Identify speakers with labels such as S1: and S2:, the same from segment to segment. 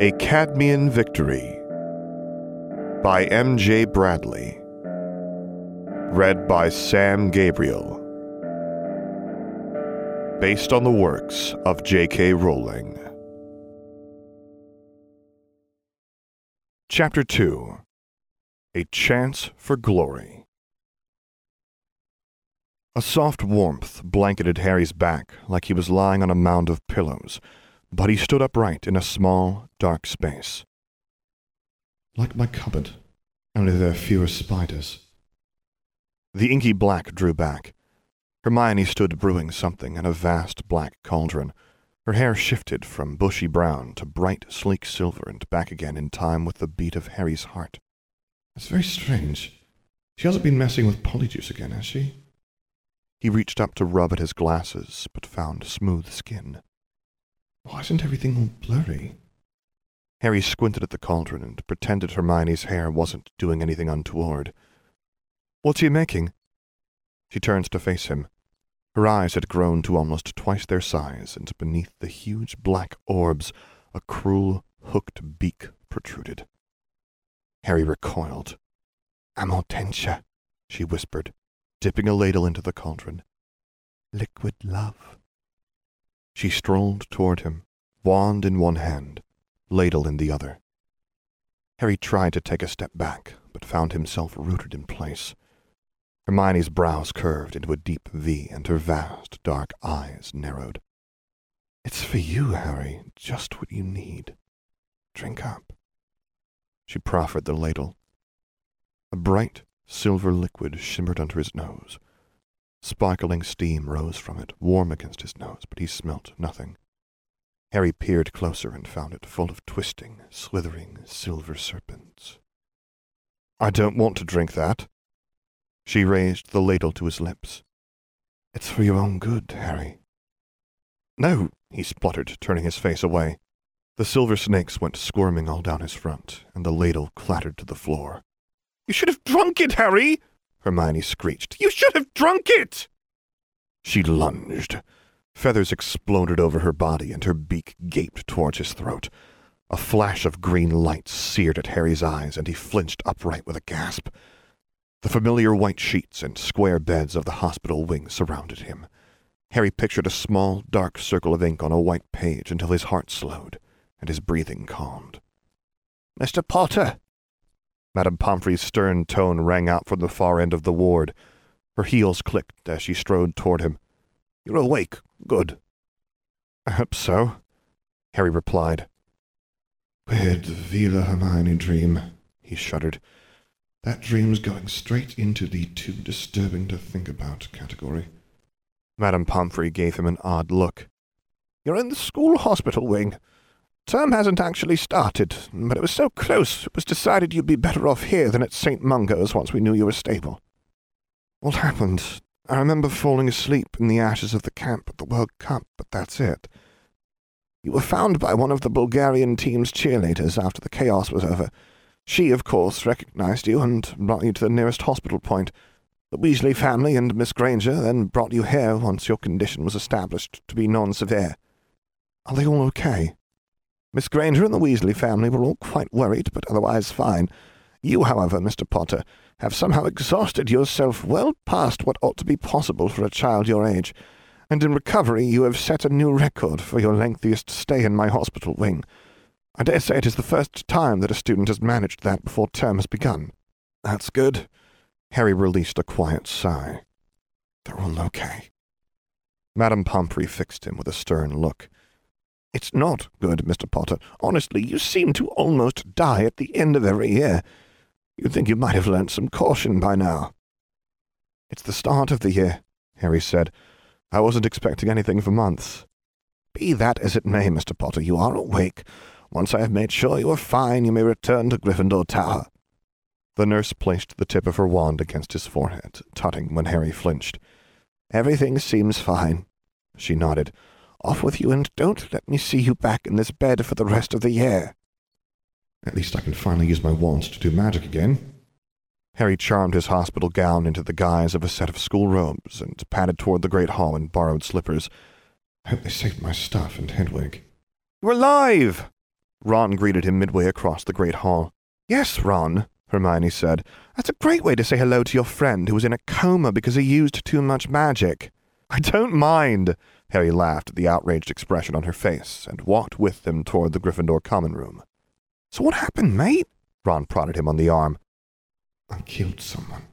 S1: A Cadmean Victory by M.J. Bradley. Read by Sam Gabriel. Based on the works of J.K. Rowling. Chapter 2 A Chance for Glory. A soft warmth blanketed Harry's back like he was lying on a mound of pillows but he stood upright in a small, dark space.
S2: Like my cupboard, only there are fewer spiders.
S1: The inky black drew back. Hermione stood brewing something in a vast black cauldron. Her hair shifted from bushy brown to bright, sleek silver and back again in time with the beat of Harry's heart.
S2: It's very strange. She hasn't been messing with polyjuice again, has she?
S1: He reached up to rub at his glasses, but found smooth skin.
S2: Why isn't everything all blurry?
S1: Harry squinted at the cauldron and pretended Hermione's hair wasn't doing anything untoward. What's he making? She turned to face him. Her eyes had grown to almost twice their size, and beneath the huge black orbs a cruel, hooked beak protruded. Harry recoiled. Amortentia, she whispered, dipping a ladle into the cauldron. Liquid love. She strolled toward him, wand in one hand, ladle in the other. Harry tried to take a step back, but found himself rooted in place. Hermione's brows curved into a deep V, and her vast, dark eyes narrowed. It's for you, Harry, just what you need. Drink up. She proffered the ladle. A bright, silver liquid shimmered under his nose. Sparkling steam rose from it, warm against his nose, but he smelt nothing. Harry peered closer and found it full of twisting, slithering silver serpents. I don't want to drink that. She raised the ladle to his lips. It's for your own good, Harry. No, he spluttered, turning his face away. The silver snakes went squirming all down his front, and the ladle clattered to the floor. You should have drunk it, Harry! Hermione screeched. You should have drunk it! She lunged. Feathers exploded over her body, and her beak gaped towards his throat. A flash of green light seared at Harry's eyes, and he flinched upright with a gasp. The familiar white sheets and square beds of the hospital wing surrounded him. Harry pictured a small, dark circle of ink on a white page until his heart slowed and his breathing calmed. Mr. Potter, Madame Pomfrey's stern tone rang out from the far end of the ward. Her heels clicked as she strode toward him. You're awake. Good. I hope so, Harry replied.
S2: Weird Veela Hermione dream, he shuddered. That dream's going straight into the too disturbing to think about category.
S1: Madame Pomfrey gave him an odd look. You're in the school hospital wing. Term hasn't actually started, but it was so close it was decided you'd be better off here than at St. Mungo's once we knew you were stable. What happened? I remember falling asleep in the ashes of the camp at the World Cup, but that's it. You were found by one of the Bulgarian team's cheerleaders after the chaos was over. She, of course, recognized you and brought you to the nearest hospital point. The Weasley family and Miss Granger then brought you here once your condition was established to be non-severe. Are they all okay? Miss Granger and the Weasley family were all quite worried, but otherwise fine. You, however, Mr. Potter, have somehow exhausted yourself well past what ought to be possible for a child your age, and in recovery you have set a new record for your lengthiest stay in my hospital wing. I dare say it is the first time that a student has managed that before term has begun. That's good. Harry released a quiet sigh. They're all okay. Madame Pomfrey fixed him with a stern look. It's not good, Mr. Potter. Honestly, you seem to almost die at the end of every year. You'd think you might have learnt some caution by now. It's the start of the year, Harry said. I wasn't expecting anything for months. Be that as it may, Mr. Potter, you are awake. Once I have made sure you are fine, you may return to Gryffindor Tower. The nurse placed the tip of her wand against his forehead, tutting when Harry flinched. Everything seems fine. She nodded. Off with you, and don't let me see you back in this bed for the rest of the year.
S2: At least I can finally use my wand to do magic again.
S1: Harry charmed his hospital gown into the guise of a set of school robes and padded toward the great hall in borrowed slippers.
S2: I hope they saved my stuff and Hedwig.
S1: You're alive! Ron greeted him midway across the great hall. Yes, Ron, Hermione said. That's a great way to say hello to your friend who was in a coma because he used too much magic. I don't mind, Harry laughed at the outraged expression on her face and walked with them toward the Gryffindor common room. So what happened, mate? Ron prodded him on the arm.
S2: I killed someone.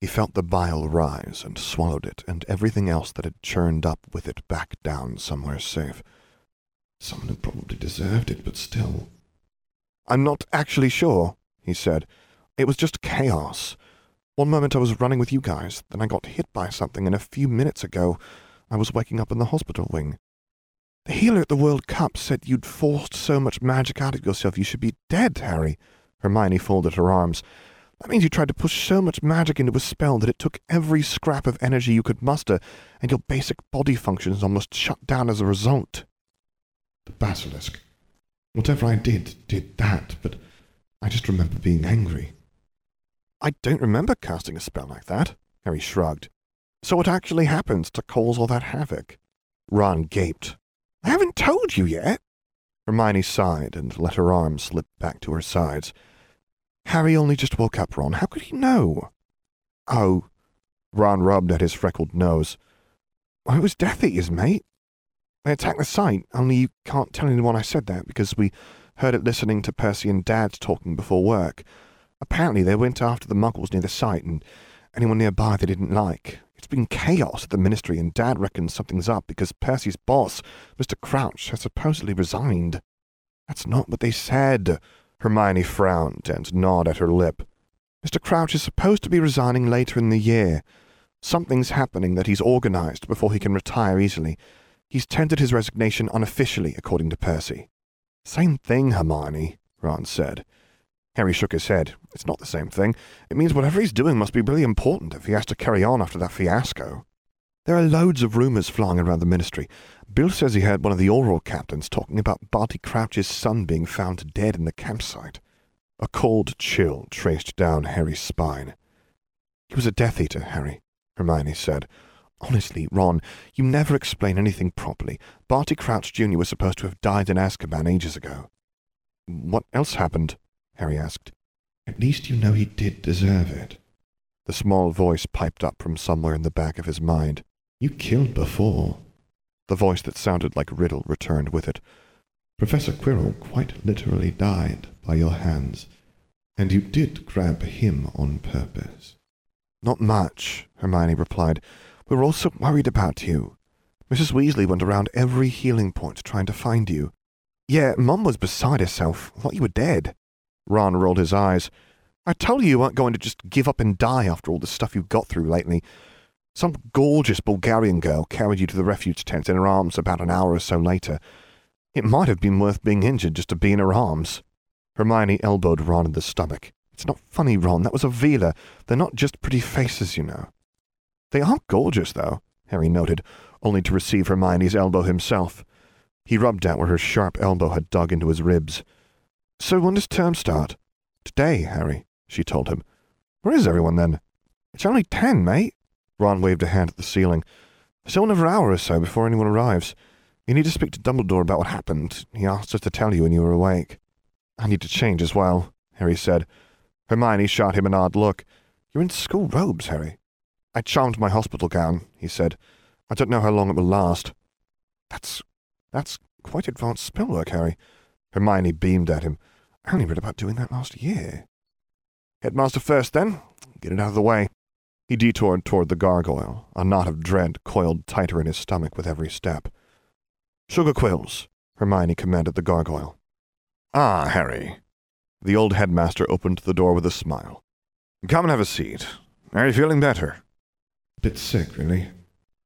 S1: He felt the bile rise and swallowed it, and everything else that had churned up with it back down somewhere safe.
S2: Someone who probably deserved it, but still.
S1: I'm not actually sure, he said. It was just chaos. One moment I was running with you guys, then I got hit by something, and a few minutes ago I was waking up in the hospital wing. The healer at the World Cup said you'd forced so much magic out of yourself you should be dead, Harry. Hermione folded her arms. That means you tried to push so much magic into a spell that it took every scrap of energy you could muster, and your basic body functions almost shut down as a result.
S2: The basilisk. Whatever I did, did that, but I just remember being angry.
S1: I don't remember casting a spell like that, Harry shrugged. So what actually happens to cause all that havoc? Ron gaped. I haven't told you yet. Hermione sighed and let her arms slip back to her sides. Harry only just woke up, Ron. How could he know? Oh. Ron rubbed at his freckled nose. It was Death Eaters, mate. They attacked the site, only you can't tell anyone I said that because we heard it listening to Percy and Dad talking before work. Apparently they went after the muggles near the site and anyone nearby they didn't like. It's been chaos at the ministry, and Dad reckons something's up because Percy's boss, Mr. Crouch, has supposedly resigned. That's not what they said. Hermione frowned and gnawed at her lip. Mr. Crouch is supposed to be resigning later in the year. Something's happening that he's organized before he can retire easily. He's tendered his resignation unofficially, according to Percy. Same thing, Hermione, Ron said. Harry shook his head. It's not the same thing. It means whatever he's doing must be really important if he has to carry on after that fiasco. There are loads of rumours flying around the ministry. Bill says he heard one of the Auror captains talking about Barty Crouch's son being found dead in the campsite. A cold chill traced down Harry's spine. He was a Death Eater, Harry, Hermione said. Honestly, Ron, you never explain anything properly. Barty Crouch Jr. was supposed to have died in Azkaban ages ago. What else happened? Harry asked.
S2: At least you know he did deserve it.
S1: The small voice piped up from somewhere in the back of his mind.
S2: You killed before.
S1: The voice that sounded like Riddle returned with it.
S2: Professor Quirrell quite literally died by your hands, and you did grab him on purpose.
S1: Not much, Hermione replied. We were all so worried about you. Mrs. Weasley went around every healing point trying to find you. Yeah, Mum was beside herself. Thought you were dead. Ron rolled his eyes. I told you you weren't going to just give up and die after all the stuff you've got through lately. Some gorgeous Bulgarian girl carried you to the refuge tent in her arms about an hour or so later. It might have been worth being injured just to be in her arms. Hermione elbowed Ron in the stomach. It's not funny, Ron. That was a Veela. They're not just pretty faces, you know. They are gorgeous, though, Harry noted, only to receive Hermione's elbow himself. He rubbed out where her sharp elbow had dug into his ribs. So when does term start? Today, Harry, she told him. Where is everyone then? It's only ten, mate. Ron waved a hand at the ceiling. Still another hour or so before anyone arrives. You need to speak to Dumbledore about what happened. He asked us to tell you when you were awake. I need to change as well, Harry said. Hermione shot him an odd look. You're in school robes, Harry. I charmed my hospital gown, he said. I don't know how long it will last. That's that's quite advanced spellwork, Harry. Hermione beamed at him. I only read about doing that last year. Headmaster first, then. Get it out of the way. He detoured toward the gargoyle, a knot of dread coiled tighter in his stomach with every step. Sugar quills, Hermione commanded the gargoyle. Ah, Harry. The old headmaster opened the door with a smile. Come and have a seat. Are you feeling better?
S2: A bit sick, really.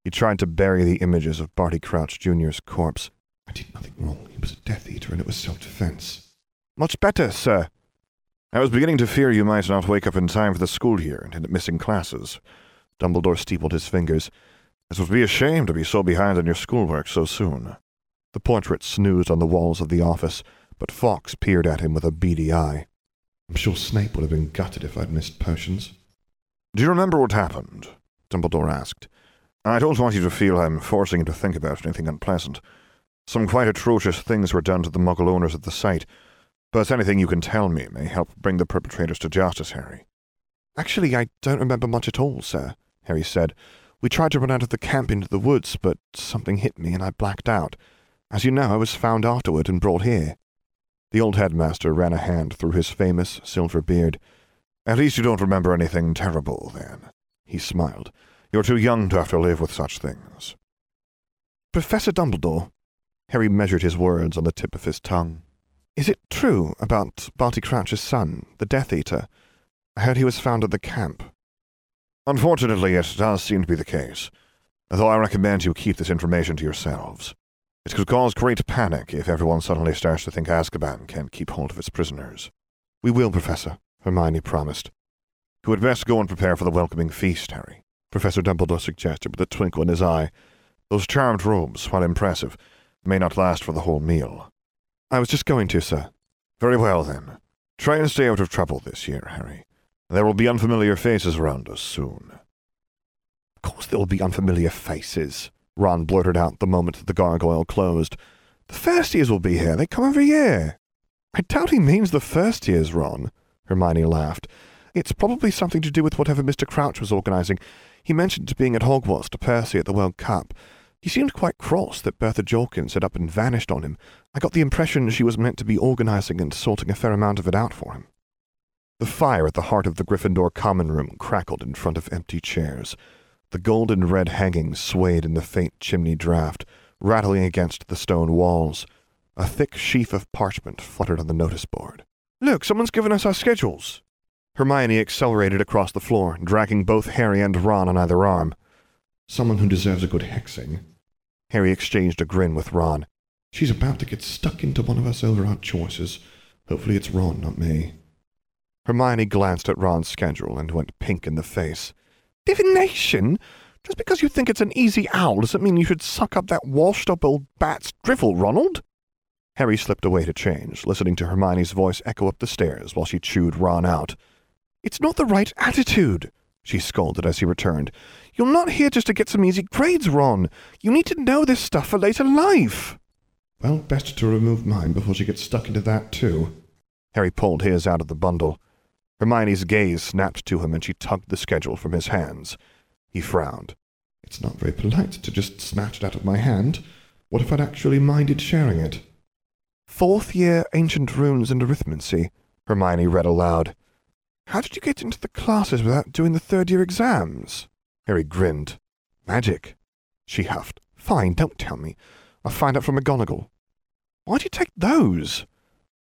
S1: He tried to bury the images of Barty Crouch Jr.'s corpse.
S2: I did nothing wrong. He was a Death Eater, and it was self-defense.
S1: Much better, sir. I was beginning to fear you might not wake up in time for the school year and end up missing classes. Dumbledore steepled his fingers. It would be a shame to be so behind on your schoolwork so soon. The portrait snoozed on the walls of the office, but Fawkes peered at him with a beady eye.
S2: I'm sure Snape would have been gutted if I'd missed potions.
S1: Do you remember what happened? Dumbledore asked. I don't want you to feel I'm forcing you to think about anything unpleasant. Some quite atrocious things were done to the Muggle owners at the site, but anything you can tell me may help bring the perpetrators to justice, Harry.
S2: Actually, I don't remember much at all, sir, Harry said. We tried to run out of the camp into the woods, but something hit me and I blacked out. As you know, I was found afterward and brought here.
S1: The old headmaster ran a hand through his famous silver beard. At least you don't remember anything terrible, then. He smiled. You're too young to have to live with such things.
S2: Professor Dumbledore, Harry measured his words on the tip of his tongue. Is it true about Barty Crouch's son, the Death Eater? I heard he was found at the camp.
S1: Unfortunately, it does seem to be the case, though I recommend you keep this information to yourselves. It could cause great panic if everyone suddenly starts to think Azkaban can't keep hold of its prisoners.
S2: We will, Professor, Hermione promised.
S1: You had best go and prepare for the welcoming feast, Harry, Professor Dumbledore suggested with a twinkle in his eye. Those charmed robes, while impressive, may not last for the whole meal.
S2: I was just going to, sir.
S1: Very well, then. Try and stay out of trouble this year, Harry. There will be unfamiliar faces around us soon.
S2: Of course there will be unfamiliar faces, Ron blurted out the moment the gargoyle closed. The first years will be here. They come every year. I doubt he means the first years, Ron, Hermione laughed. It's probably something to do with whatever Mr. Crouch was organizing. He mentioned being at Hogwarts to Percy at the World Cup. He seemed quite cross that Bertha Jorkins had up and vanished on him. I got the impression she was meant to be organizing and sorting a fair amount of it out for him. The fire at the heart of the Gryffindor common room crackled in front of empty chairs. The golden red hangings swayed in the faint chimney draught, rattling against the stone walls. A thick sheaf of parchment fluttered on the notice board. Look, someone's given us our schedules. Hermione accelerated across the floor, dragging both Harry and Ron on either arm.
S3: Someone who deserves a good hexing.
S2: Harry exchanged a grin with Ron.
S3: She's about to get stuck into one of us over our choices. Hopefully it's Ron, not me.
S2: Hermione glanced at Ron's schedule and went pink in the face. Divination? Just because you think it's an easy owl doesn't mean you should suck up that washed-up old bat's drivel, Ronald. Harry slipped away to change, listening to Hermione's voice echo up the stairs while she chewed Ron out. It's not the right attitude, she scolded as he returned. You're not here just to get some easy grades, Ron. You need to know this stuff for later life.
S3: Well, best to remove mine before she gets stuck into that, too.
S2: Harry pulled his out of the bundle. Hermione's gaze snapped to him and she tugged the schedule from his hands. He frowned.
S3: It's not very polite to just snatch it out of my hand. What if I'd actually minded sharing it?
S2: Fourth year ancient runes and arithmancy, Hermione read aloud. How did you get into the classes without doing the third year exams? Harry grinned. Magic, she huffed. Fine, don't tell me. I'll find out from McGonagall. Why'd you take those?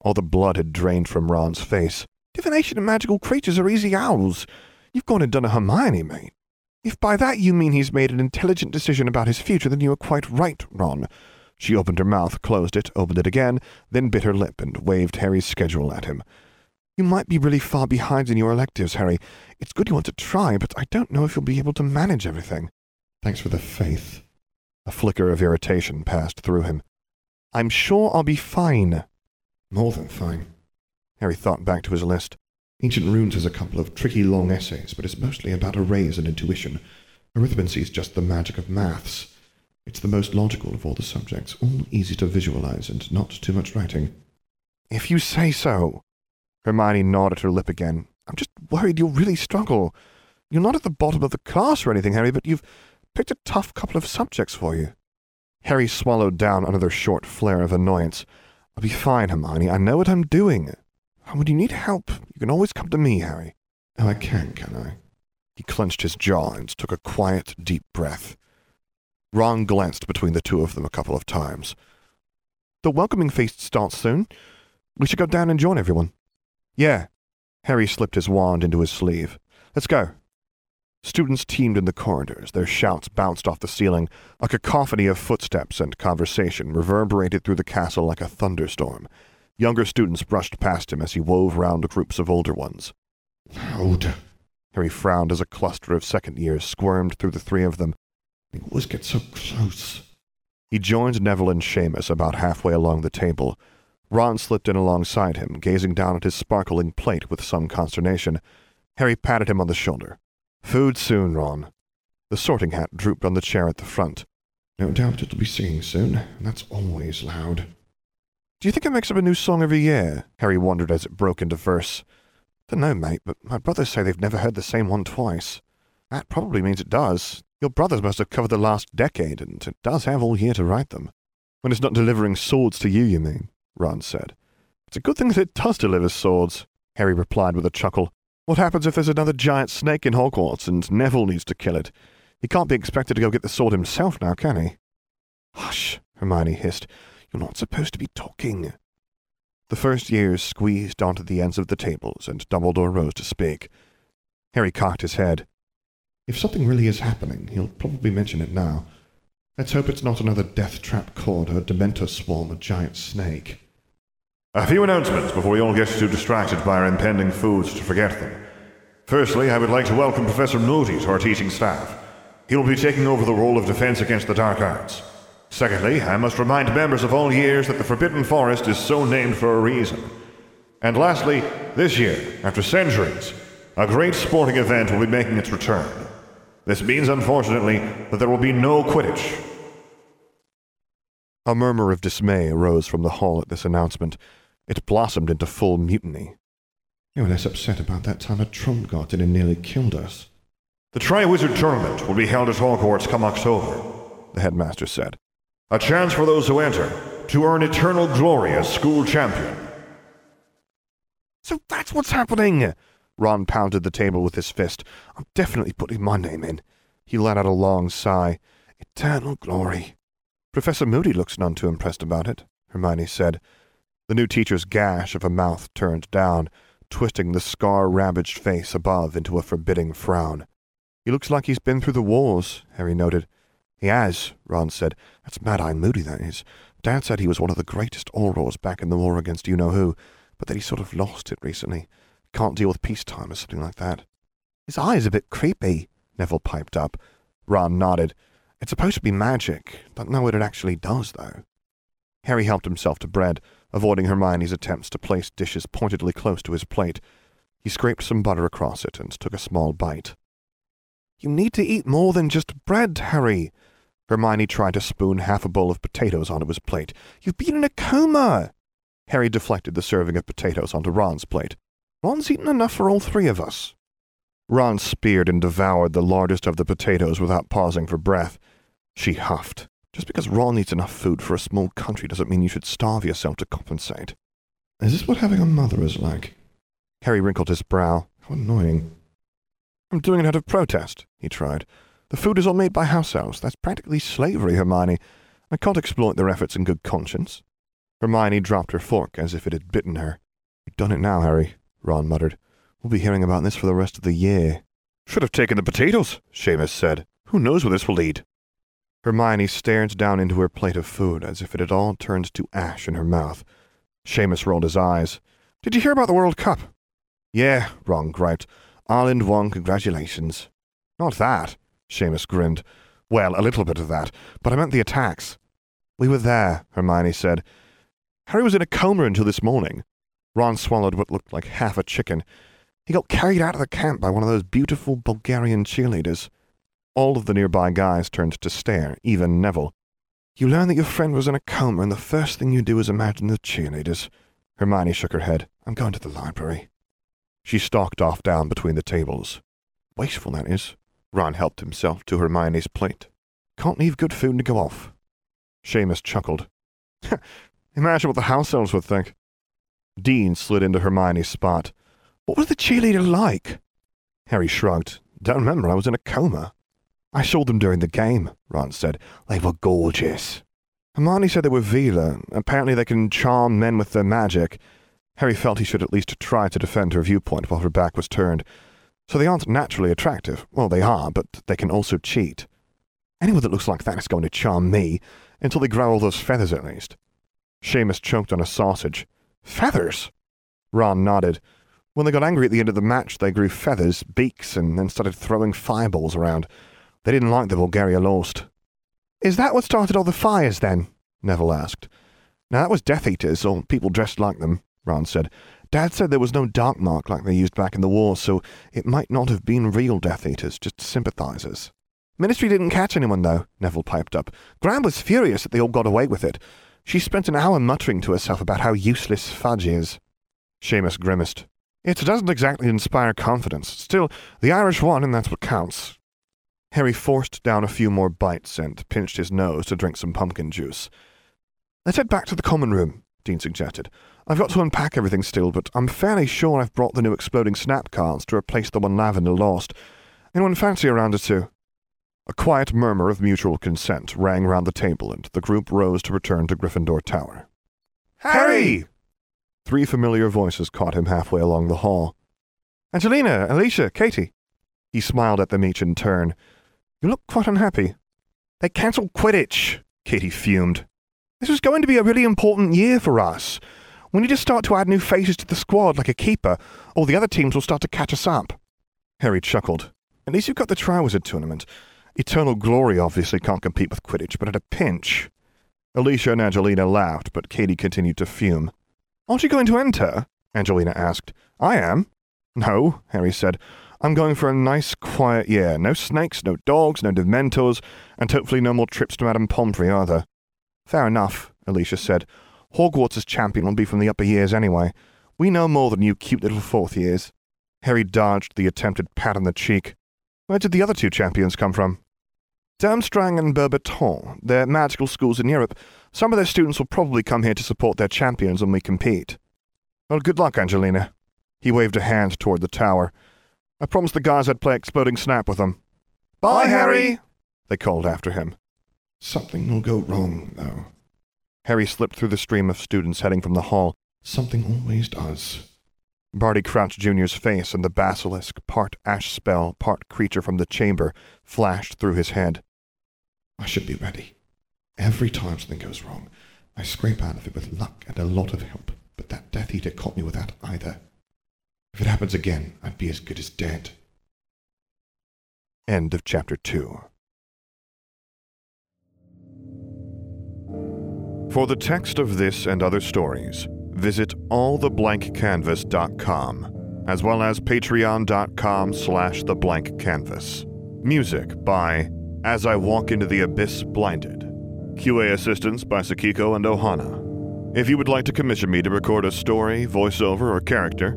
S2: All the blood had drained from Ron's face. Divination and magical creatures are easy owls. You've gone and done a Hermione, mate. If by that you mean he's made an intelligent decision about his future, then you are quite right, Ron. She opened her mouth, closed it, opened it again, then bit her lip and waved Harry's schedule at him. You might be really far behind in your electives, Harry. It's good you want to try, but I don't know if you'll be able to manage everything.
S3: Thanks for the faith.
S2: A flicker of irritation passed through him. I'm sure I'll be fine.
S3: More than fine.
S2: Harry thought back to his list.
S3: Ancient Runes has a couple of tricky long essays, but it's mostly about arrays and intuition. Arithmancy is just the magic of maths. It's the most logical of all the subjects, all easy to visualize and not too much writing.
S2: If you say so. Hermione gnawed at her lip again. I'm just worried you'll really struggle. You're not at the bottom of the class or anything, Harry, but you've picked a tough couple of subjects for you. Harry swallowed down another short flare of annoyance. I'll be fine, Hermione. I know what I'm doing. And When you need help, you can always come to me, Harry.
S3: Oh, I can, can I?
S2: He clenched his jaw and took a quiet, deep breath. Ron glanced between the two of them a couple of times. The welcoming feast starts soon. We should go down and join everyone. Yeah. Harry slipped his wand into his sleeve. Let's go. Students teemed in the corridors. Their shouts bounced off the ceiling. A cacophony of footsteps and conversation reverberated through the castle like a thunderstorm. Younger students brushed past him as he wove round groups of older ones.
S3: Loud.
S2: Harry frowned as a cluster of second years squirmed through the three of them.
S3: They always get so close.
S2: He joined Neville and Seamus about halfway along the table. Ron slipped in alongside him, gazing down at his sparkling plate with some consternation. Harry patted him on the shoulder. Food soon, Ron. The sorting hat drooped on the chair at the front.
S3: No doubt it'll be singing soon, that's always loud.
S2: Do you think it makes up a new song every year? Harry wondered as it broke into verse. Dunno, mate, but my brothers say they've never heard the same one twice. That probably means it does. Your brothers must have covered the last decade, and it does have all year to write them. When it's not delivering swords to you, you mean? Ron said. It's a good thing that it does deliver swords, Harry replied with a chuckle. What happens if there's another giant snake in Hogwarts and Neville needs to kill it? He can't be expected to go get the sword himself now, can he? Hush, Hermione hissed. You're not supposed to be talking. The first years squeezed onto the ends of the tables, and Dumbledore rose to speak. Harry cocked his head.
S3: If something really is happening, he'll probably mention it now. Let's hope it's not another death trap cord or a Dementor swarm or giant snake.
S1: A few announcements before we all get too distracted by our impending foods to forget them. Firstly, I would like to welcome Professor Moody to our teaching staff. He will be taking over the role of Defense Against the Dark Arts. Secondly, I must remind members of all years that the Forbidden Forest is so named for a reason. And lastly, this year, after centuries, a great sporting event will be making its return. This means, unfortunately, that there will be no Quidditch.
S2: A murmur of dismay arose from the hall at this announcement. It blossomed into full mutiny.
S3: You were less upset about that time a Trump got in and nearly killed us.
S1: The Triwizard Tournament will be held at Hogwarts come October, the headmaster said. A chance for those who enter to earn eternal glory as school champion.
S2: So that's what's happening! Ron pounded the table with his fist. I'm definitely putting my name in. He let out a long sigh. Eternal glory. Professor Moody looks none too impressed about it, Hermione said. The new teacher's gash of a mouth turned down, twisting the scar-ravaged face above into a forbidding frown. He looks like he's been through the wars, Harry noted. He has, Ron said. That's Mad-Eye Moody, that is. Dad said he was one of the greatest Aurors back in the war against you-know-who, but that he sort of lost it recently. Can't deal with peacetime or something like that. His eye is a bit creepy, Neville piped up. Ron nodded. It's supposed to be magic. Don't know what it actually does, though. Harry helped himself to bread, avoiding Hermione's attempts to place dishes pointedly close to his plate. He scraped some butter across it and took a small bite. You need to eat more than just bread, Harry, Hermione tried to spoon half a bowl of potatoes onto his plate. You've been in a coma! Harry deflected the serving of potatoes onto Ron's plate. Ron's eaten enough for all three of us. Ron speared and devoured the largest of the potatoes without pausing for breath. She huffed. Just because Ron eats enough food for a small country doesn't mean you should starve yourself to compensate.
S3: Is this what having a mother is like?
S2: Harry wrinkled his brow.
S3: How annoying.
S2: I'm doing it out of protest, he tried. The food is all made by house elves. That's practically slavery, Hermione. I can't exploit their efforts in good conscience. Hermione dropped her fork as if it had bitten her. You've done it now, Harry, Ron muttered. We'll be hearing about this for the rest of the year. Should have taken the potatoes, Seamus said. Who knows where this will lead? Hermione stared down into her plate of food as if it had all turned to ash in her mouth. Seamus rolled his eyes. Did you hear about the World Cup? Yeah, Ron griped. Ireland won, congratulations. Not that. Seamus grinned. Well, a little bit of that, but I meant the attacks. We were there, Hermione said. Harry was in a coma until this morning. Ron swallowed what looked like half a chicken. He got carried out of the camp by one of those beautiful Bulgarian cheerleaders. All of the nearby guys turned to stare, even Neville. You learn that your friend was in a coma, and the first thing you do is imagine the cheerleaders. Hermione shook her head. I'm going to the library. She stalked off down between the tables. Wasteful, that is. Ron helped himself to Hermione's plate. Can't leave good food to go off. Seamus chuckled. Imagine what the house elves would think. Dean slid into Hermione's spot. What was the cheerleader like? Harry shrugged. Don't remember, I was in a coma. I saw them during the game, Ron said. They were gorgeous. Hermione said they were Veela. Apparently they can charm men with their magic. Harry felt he should at least try to defend her viewpoint while her back was turned. So they aren't naturally attractive. Well, they are, but they can also cheat. Anyone that looks like that is going to charm me, until they grow all those feathers at least. Seamus choked on a sausage. Feathers? Ron nodded. When they got angry at the end of the match, they grew feathers, beaks, and then started throwing fireballs around. They didn't like the Bulgaria lost. Is that what started all the fires, then? Neville asked. Now, that was Death Eaters, or people dressed like them, Ron said. Dad said there was no dark mark like they used back in the war, so it might not have been real Death Eaters, just sympathizers. Ministry didn't catch anyone, though, Neville piped up. Gran was furious that they all got away with it. She spent an hour muttering to herself about how useless Fudge is.
S1: Seamus grimaced. It doesn't exactly inspire confidence. Still, the Irish won, and that's what counts. Harry forced down a few more bites and pinched his nose to drink some pumpkin juice. Let's head back to the common room, Dean suggested. I've got to unpack everything still, but I'm fairly sure I've brought the new exploding snap cards to replace the one Lavender lost. Anyone fancy a round or two? A quiet murmur of mutual consent rang round the table, and the group rose to return to Gryffindor Tower.
S2: Harry!
S1: Three familiar voices caught him halfway along the hall. Angelina, Alicia, Katie. He smiled at them each in turn. You look quite unhappy. They cancelled Quidditch, Katie fumed. This was going to be a really important year for us. We need to start to add new faces to the squad like a keeper, or the other teams will start to catch us up. Harry chuckled. At least you've got the Triwizard Tournament. Eternal Glory obviously can't compete with Quidditch, but at a pinch. Alicia and Angelina laughed, but Katie continued to fume. Aren't you going to enter? Angelina asked. I am. No, Harry said. I'm going for a nice, quiet year. No snakes, no dogs, no dementors, and hopefully no more trips to Madame Pomfrey either. Fair enough, Alicia said. Hogwarts' champion will be from the upper years anyway. We know more than you cute little fourth years. Harry dodged the attempted pat on the cheek. Where did the other two champions come from? Durmstrang and Beauxbaton. They're magical schools in Europe. Some of their students will probably come here to support their champions when we compete. Well, good luck, Angelina. He waved a hand toward the tower. I promised the guys I'd play Exploding Snap with them.
S2: Bye, Harry!
S1: They called after him.
S3: Something will go wrong, though.
S1: Harry slipped through the stream of students heading from the hall.
S3: Something always does.
S1: Barty Crouch Jr.'s face and the basilisk, part ash spell, part creature from the chamber, flashed through his head.
S3: I should be ready. Every time something goes wrong, I scrape out of it with luck and a lot of help, but that Death Eater caught me without either. If it happens again, I'd be as good as dead.
S1: End of chapter 2. For the text of this and other stories, visit alltheblankcanvas.com, as well as patreon.com slash theblankcanvas. Music by As I Walk Into the Abyss Blinded. QA assistance by Sakiko and Ohana. If you would like to commission me to record a story, voiceover, or character,